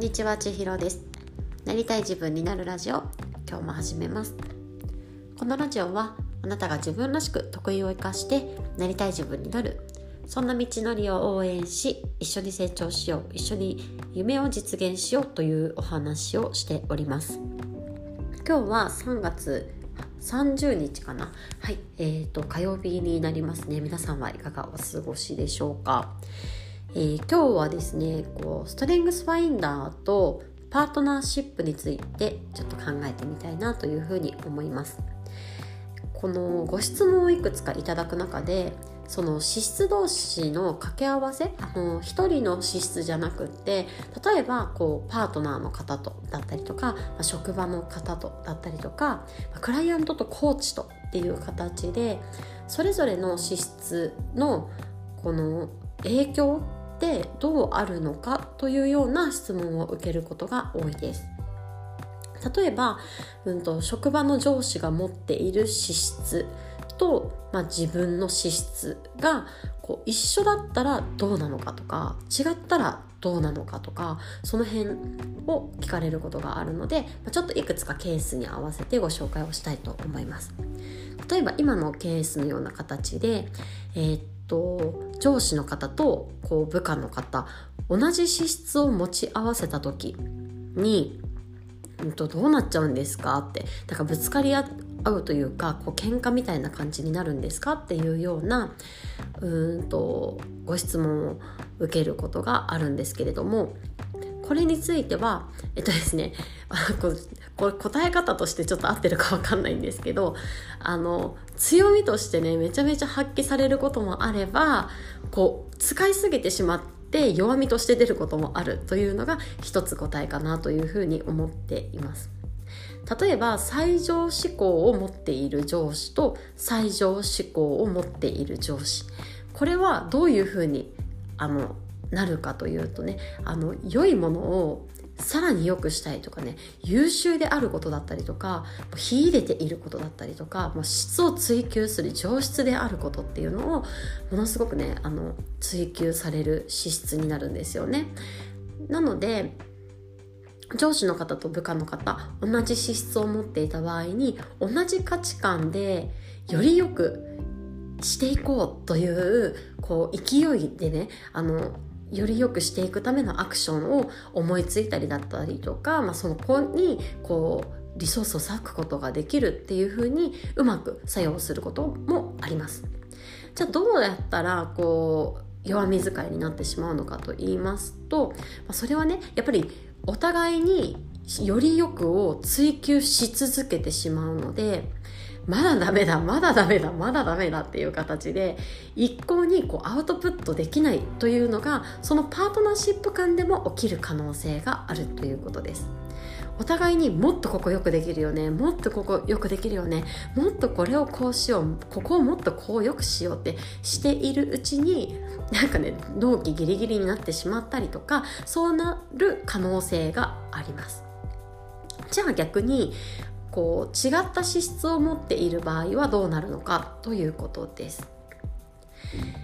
にちは千尋です。なりたい自分になるラジオ今日も始めます。このラジオはあなたが自分らしく得意を生かしてなりたい自分になる。そんな道のりを応援し一緒に成長しよう一緒に夢を実現しようというお話をしております。今日は3月30日かな。はいえーと火曜日になりますね。皆さんはいかがお過ごしでしょうか。えー、今日はですねこうストレングスファインダーとパートナーシップについてちょっと考えてみたいなというふうに思います。このご質問をいくつかいただく中でその資質同士の掛け合わせあの一人の資質じゃなくって例えばこうパートナーの方とだったりとか、まあ、職場の方とだったりとか、まあ、クライアントとコーチとっていう形でそれぞれの資質のこの影響ってどうあるのかというような質問を受けることが多いです。例えば、うんと、職場の上司が持っている資質と、まあ、自分の資質がこう一緒だったらどうなのかとか違ったらどうなのかとかその辺を聞かれることがあるので、ま、ちょっといくつかケースに合わせてご紹介をしたいと思います。例えば今のケースのような形で、えー、と上司の方とこう部下の方同じ資質を持ち合わせた時に、うんと、どうなっちゃうんですかってだからぶつかり合うというかこう喧嘩みたいな感じになるんですか？っていうようなうんとご質問を受けることがあるんですけれどもこれについてはえっとですね これ答え方としてちょっと合ってるか分かんないんですけどあの強みとしてねめちゃめちゃ発揮されることもあればこう使いすぎてしまって弱みとして出ることもあるというのが一つ答えかなというふうに思っています。例えば最上志向を持っている上司と最上志向を持っている上司これはどういうふうにあのなるかというとねあの良いものをさらに良くしたいとかね優秀であることだったりとか秀でていることだったりとかもう質を追求する上質であることっていうのをものすごくねあの追求される資質になるんですよね。なので上司の方と部下の方同じ資質を持っていた場合に同じ価値観でよりよくしていこうというこう勢いでねあのより良くしていくためのアクションを思いついたりだったりとか、まあ、その子にこうリソースを割くことができるっていうふうにうまく作用することもあります。じゃあどうやったらこう弱み使いになってしまうのかと言いますと、まあ、それはねやっぱりお互いによりよくを追求し続けてしまうのでまだダメだまだダメだまだダメだっていう形で一向にこうアウトプットできないというのがそのパートナーシップ間でも起きる可能性があるということです。お互いにもっとここよくできるよねもっとここよくできるよねもっとこれをこうしようここをもっとこうよくしようってしているうちになんかね納期ギリギリになってしまったりとかそうなる可能性があります。じゃあ逆にこう違った資質を持っている場合はどうなるのかということです。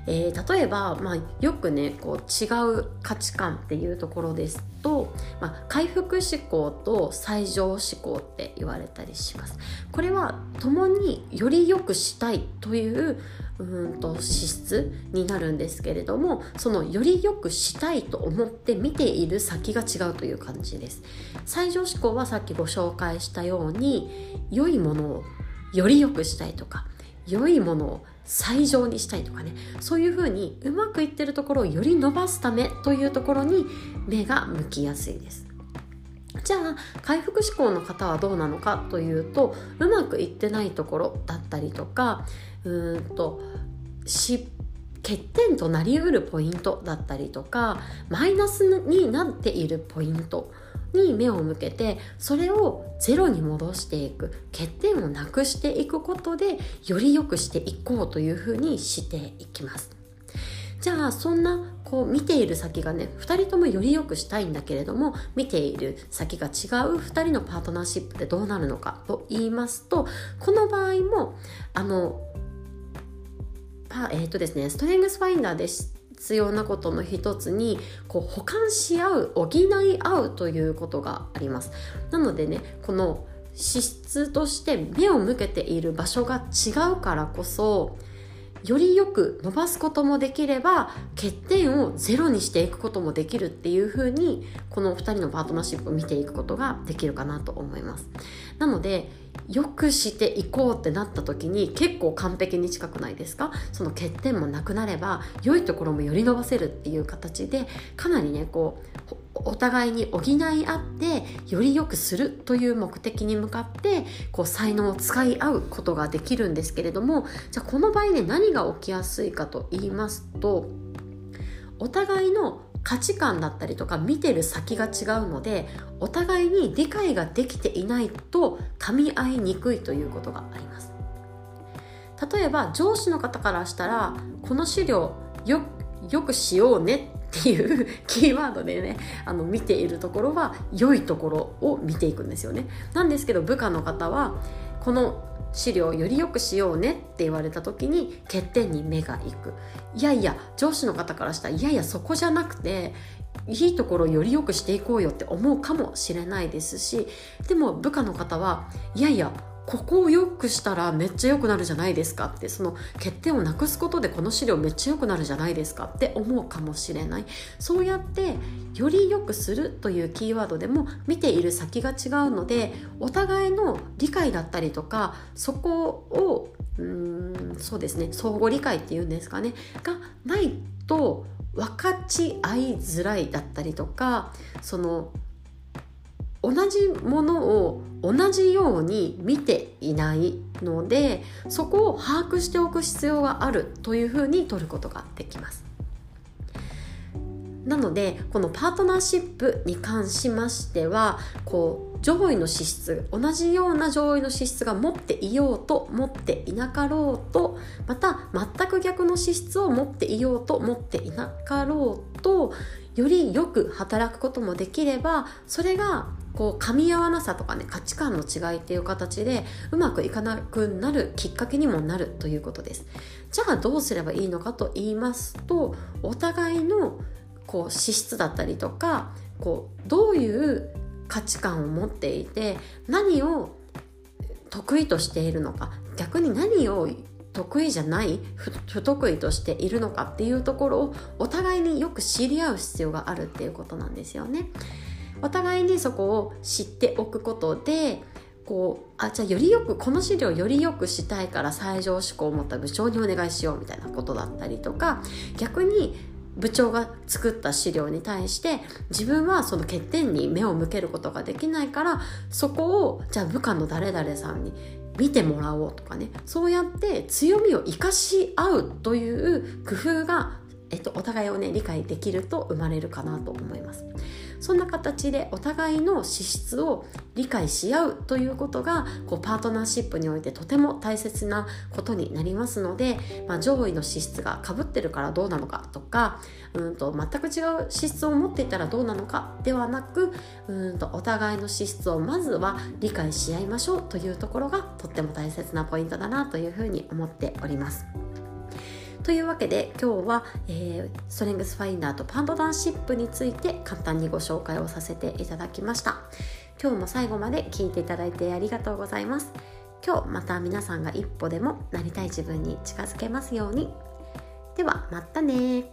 えー、例えば、まあ、よくねこう違う価値観っていうところですと、まあ、回復思考と最上思考って言われたりしますこれは共により良くしたいといううんと資質になるんですけれどもそのより良くしたいと思って見ている先が違うという感じです。最上思考はさっきご紹介したように良いものをより良くしたいとか良いものを最上にしたいとかね。そういうふうにうまくいってるところをより伸ばすためというところに目が向きやすいです。じゃあ回復志向の方はどうなのかというとうまくいってないところだったりとかうんと欠点となりうるポイントだったりとかマイナスになっているポイントに目を向けてそれをゼロに戻していく欠点をなくしていくことでより良くしていこうというふうにしていきます。じゃあそんなこう見ている先がね2人ともより良くしたいんだけれども見ている先が違う2人のパートナーシップでどうなるのかと言いますとこの場合もあのパえ、ー、とですねストレングスファインダーで必要なことの一つにこう補完し合う補い合うということがあります。なのでねこの資質として目を向けている場所が違うからこそよりよく伸ばすこともできれば欠点をゼロにしていくこともできるっていう風にこの2人のパートナーシップを見ていくことができるかなと思います。なのでよくしていこうってなった時に結構完璧に近くないですか？その欠点もなくなれば良いところもより伸ばせるっていう形でかなりねこうお互いに補い合ってより良くするという目的に向かってこう才能を使い合うことができるんですけれどもじゃあこの場合ね何が起きやすいかと言いますとお互いの価値観だったりとか見てる先が違うのでお互いに理解ができていないと噛み合いにくいということがあります。例えば上司の方からしたらこの資料よよくしようねっていう キーワードでねあの見ているところは良いところを見ていくんですよね。なんですけど部下の方はこの資料をより良くしようねって言われた時に欠点に目がいく。いやいや上司の方からしたらいやいやそこじゃなくていいところをより良くしていこうよって思うかもしれないですしでも部下の方はいやいやここを良くしたらめっちゃ良くなるじゃないですかってその欠点をなくすことでこの資料めっちゃ良くなるじゃないですかって思うかもしれない。そうやってより良くするというキーワードでも見ている先が違うのでお互いの理解だったりとかそこをうんそうですね相互理解っていうんですかねがないと分かち合いづらいだったりとかその同じものを同じように見ていないのでそこを把握しておく必要があるというふうに取ることができます。なのでこのパートナーシップに関しましてはこう上位の資質同じような上位の資質が持っていようと持っていなかろうとまた全く逆の資質を持っていようと持っていなかろうとよりよく働くこともできればそれがこう噛み合わなさとかね価値観の違いっていう形でうまくいかなくなるきっかけにもなるということです。じゃあどうすればいいのかと言いますとお互いのこう資質だったりとかこうどういう価値観を持っていて何を得意としているのか逆に何を得意じゃない不得意としているのかっていうところをお互いによく知り合う必要があるっていうことなんですよね。お互いにそこを知っておくことでこうあじゃあよりよくこの資料よりよくしたいから最上志向を持った部長にお願いしようみたいなことだったりとか逆に部長が作った資料に対して自分はその欠点に目を向けることができないからそこをじゃあ部下の誰々さんに見てもらおうとかね。そうやって強みを生かし合うという工夫が、えっと、お互いをね理解できると生まれるかなと思います。そんな形でお互いの資質を理解し合うということがこうパートナーシップにおいてとても大切なことになりますので、まあ、上位の資質がかぶってるからどうなのかとかうんと全く違う資質を持っていたらどうなのかではなくうんとお互いの資質をまずは理解し合いましょうというところがとっても大切なポイントだなというふうに思っております。というわけで今日は、えー、ストレングスファインダーとパンドダンシップについて簡単にご紹介をさせていただきました。今日も最後まで聞いていただいてありがとうございます。今日また皆さんが一歩でもなりたい自分に近づけますように。ではまたね